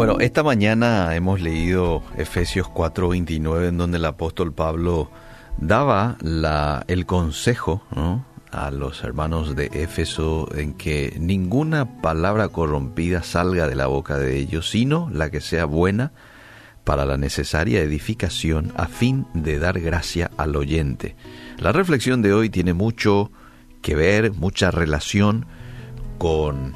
Bueno, esta mañana hemos leído Efesios 4:29 en donde el apóstol Pablo daba la, el consejo a los hermanos de Éfeso en que ninguna palabra corrompida salga de la boca de ellos, sino la que sea buena para la necesaria edificación a fin de dar gracia al oyente. La reflexión de hoy tiene mucho que ver, mucha relación con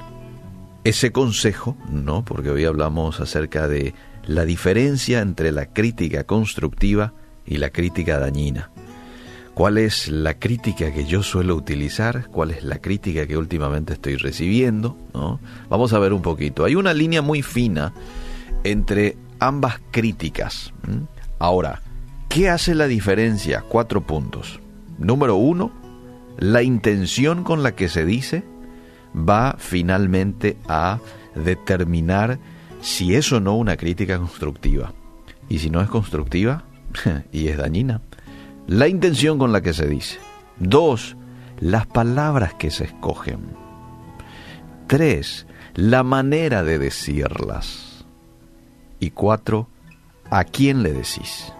ese consejo, ¿no? Porque hoy hablamos acerca de la diferencia entre la crítica constructiva y la crítica dañina. ¿Cuál es la crítica que yo suelo utilizar? ¿Cuál es la crítica que últimamente estoy recibiendo? ¿no? Vamos a ver un poquito. Hay una línea muy fina entre ambas críticas. Ahora, ¿qué hace la diferencia? Cuatro puntos. Número uno, la intención con la que se dice va finalmente a determinar si es o no una crítica constructiva. Y si no es constructiva y es dañina, la intención con la que se dice. Dos, las palabras que se escogen. Tres, la manera de decirlas. Y cuatro, a quién le decís.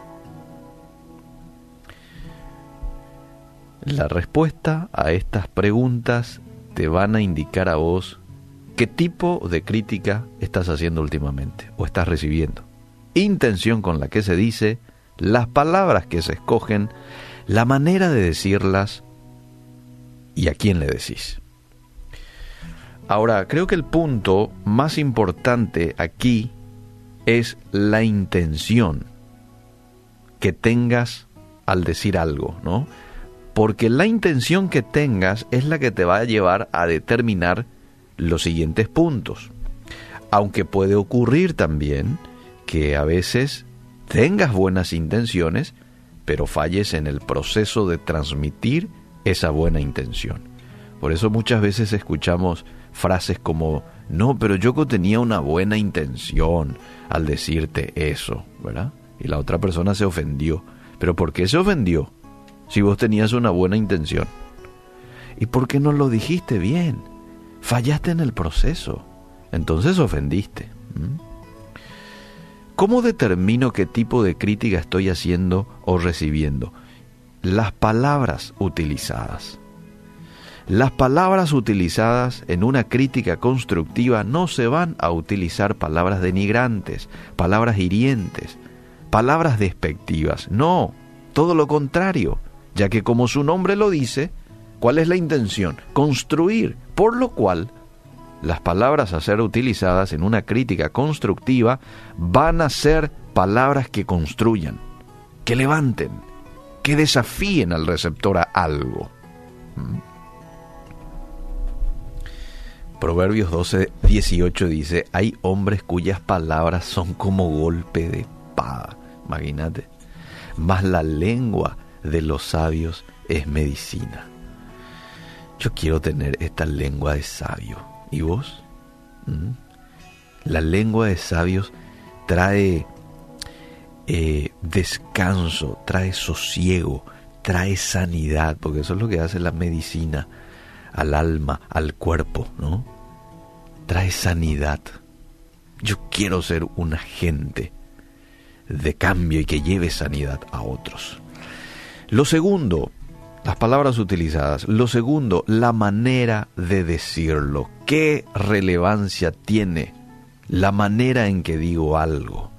La respuesta a estas preguntas te van a indicar a vos qué tipo de crítica estás haciendo últimamente o estás recibiendo. Intención con la que se dice, las palabras que se escogen, la manera de decirlas y a quién le decís. Ahora, creo que el punto más importante aquí es la intención que tengas al decir algo, ¿no? Porque la intención que tengas es la que te va a llevar a determinar los siguientes puntos. Aunque puede ocurrir también que a veces tengas buenas intenciones, pero falles en el proceso de transmitir esa buena intención. Por eso muchas veces escuchamos frases como, no, pero yo tenía una buena intención al decirte eso, ¿verdad? Y la otra persona se ofendió. ¿Pero por qué se ofendió? Si vos tenías una buena intención? ¿Y por qué no lo dijiste bien? Fallaste en el proceso. Entonces ofendiste. ¿Cómo determino qué tipo de crítica estoy haciendo o recibiendo? Las palabras utilizadas. Las palabras utilizadas en una crítica constructiva no se van a utilizar palabras denigrantes, palabras hirientes, palabras despectivas. No, todo lo contrario ya que como su nombre lo dice, ¿cuál es la intención? Construir, por lo cual las palabras a ser utilizadas en una crítica constructiva van a ser palabras que construyan, que levanten, que desafíen al receptor a algo. ¿Mm? Proverbios 12, 18 dice, hay hombres cuyas palabras son como golpe de espada, imagínate, más la lengua de los sabios es medicina. Yo quiero tener esta lengua de sabio. ¿Y vos? ¿Mm? La lengua de sabios trae eh, descanso, trae sosiego, trae sanidad, porque eso es lo que hace la medicina al alma, al cuerpo, ¿no? Trae sanidad. Yo quiero ser un agente de cambio y que lleve sanidad a otros. Lo segundo, las palabras utilizadas. Lo segundo, la manera de decirlo. ¿Qué relevancia tiene la manera en que digo algo?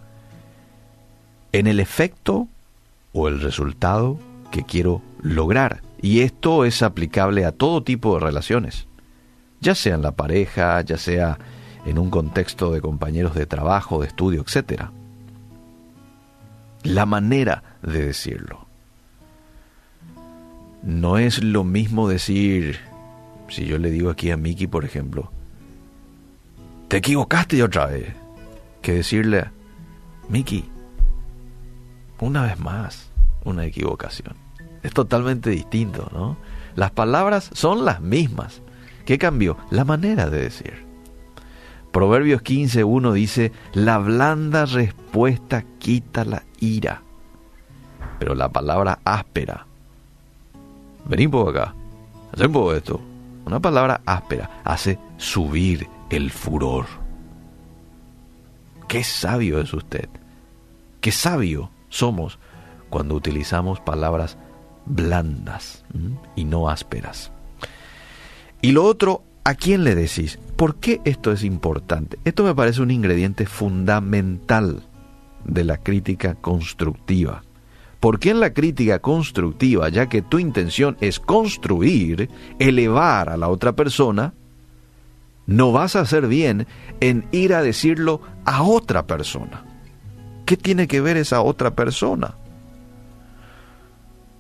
¿En el efecto o el resultado que quiero lograr? Y esto es aplicable a todo tipo de relaciones, ya sea en la pareja, ya sea en un contexto de compañeros de trabajo, de estudio, etc. La manera de decirlo. No es lo mismo decir, si yo le digo aquí a Miki, por ejemplo, te equivocaste otra vez, que decirle, Miki, una vez más, una equivocación. Es totalmente distinto, ¿no? Las palabras son las mismas. ¿Qué cambió? La manera de decir. Proverbios 15.1 dice, la blanda respuesta quita la ira, pero la palabra áspera Vení poco acá, haz un poco esto. Una palabra áspera hace subir el furor. qué sabio es usted, qué sabio somos cuando utilizamos palabras blandas y no ásperas. Y lo otro, ¿a quién le decís? ¿Por qué esto es importante? Esto me parece un ingrediente fundamental de la crítica constructiva. Porque en la crítica constructiva, ya que tu intención es construir, elevar a la otra persona, no vas a hacer bien en ir a decirlo a otra persona. ¿Qué tiene que ver esa otra persona?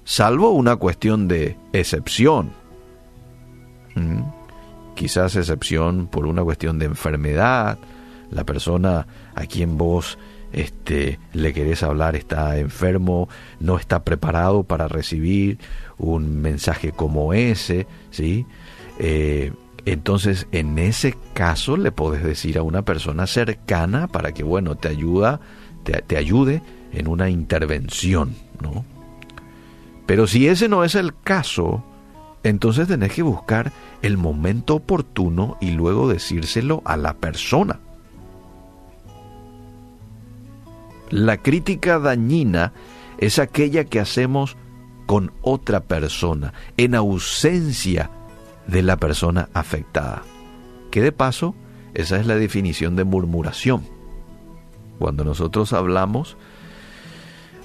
Salvo una cuestión de excepción. ¿Mm? Quizás excepción por una cuestión de enfermedad. La persona a quien vos este, le querés hablar está enfermo, no está preparado para recibir un mensaje como ese, ¿sí? Eh, entonces, en ese caso le podés decir a una persona cercana para que, bueno, te ayuda, te, ayude en una intervención, ¿no? Pero si ese no es el caso, entonces tenés que buscar el momento oportuno y luego decírselo a la persona. La crítica dañina es aquella que hacemos con otra persona, en ausencia de la persona afectada. Que de paso, esa es la definición de murmuración. Cuando nosotros hablamos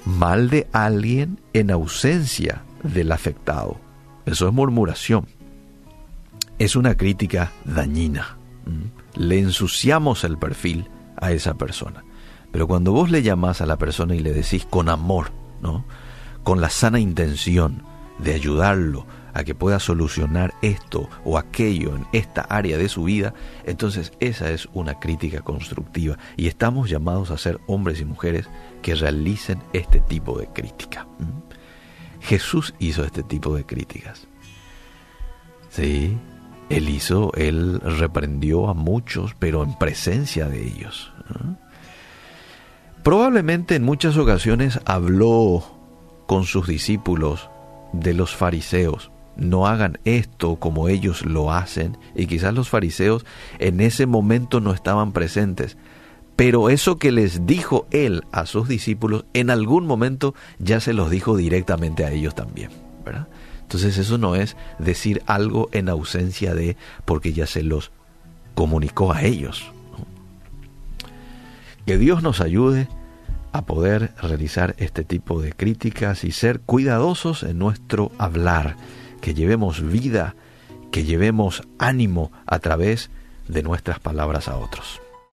mal de alguien en ausencia del afectado, eso es murmuración. Es una crítica dañina. Le ensuciamos el perfil a esa persona. Pero cuando vos le llamás a la persona y le decís con amor, ¿no? Con la sana intención de ayudarlo a que pueda solucionar esto o aquello en esta área de su vida, entonces esa es una crítica constructiva y estamos llamados a ser hombres y mujeres que realicen este tipo de crítica. Jesús hizo este tipo de críticas. Sí, él hizo, él reprendió a muchos, pero en presencia de ellos. Probablemente en muchas ocasiones habló con sus discípulos de los fariseos. No hagan esto como ellos lo hacen. Y quizás los fariseos en ese momento no estaban presentes. Pero eso que les dijo él a sus discípulos, en algún momento ya se los dijo directamente a ellos también. Entonces eso no es decir algo en ausencia de, porque ya se los comunicó a ellos. Que Dios nos ayude a poder realizar este tipo de críticas y ser cuidadosos en nuestro hablar, que llevemos vida, que llevemos ánimo a través de nuestras palabras a otros.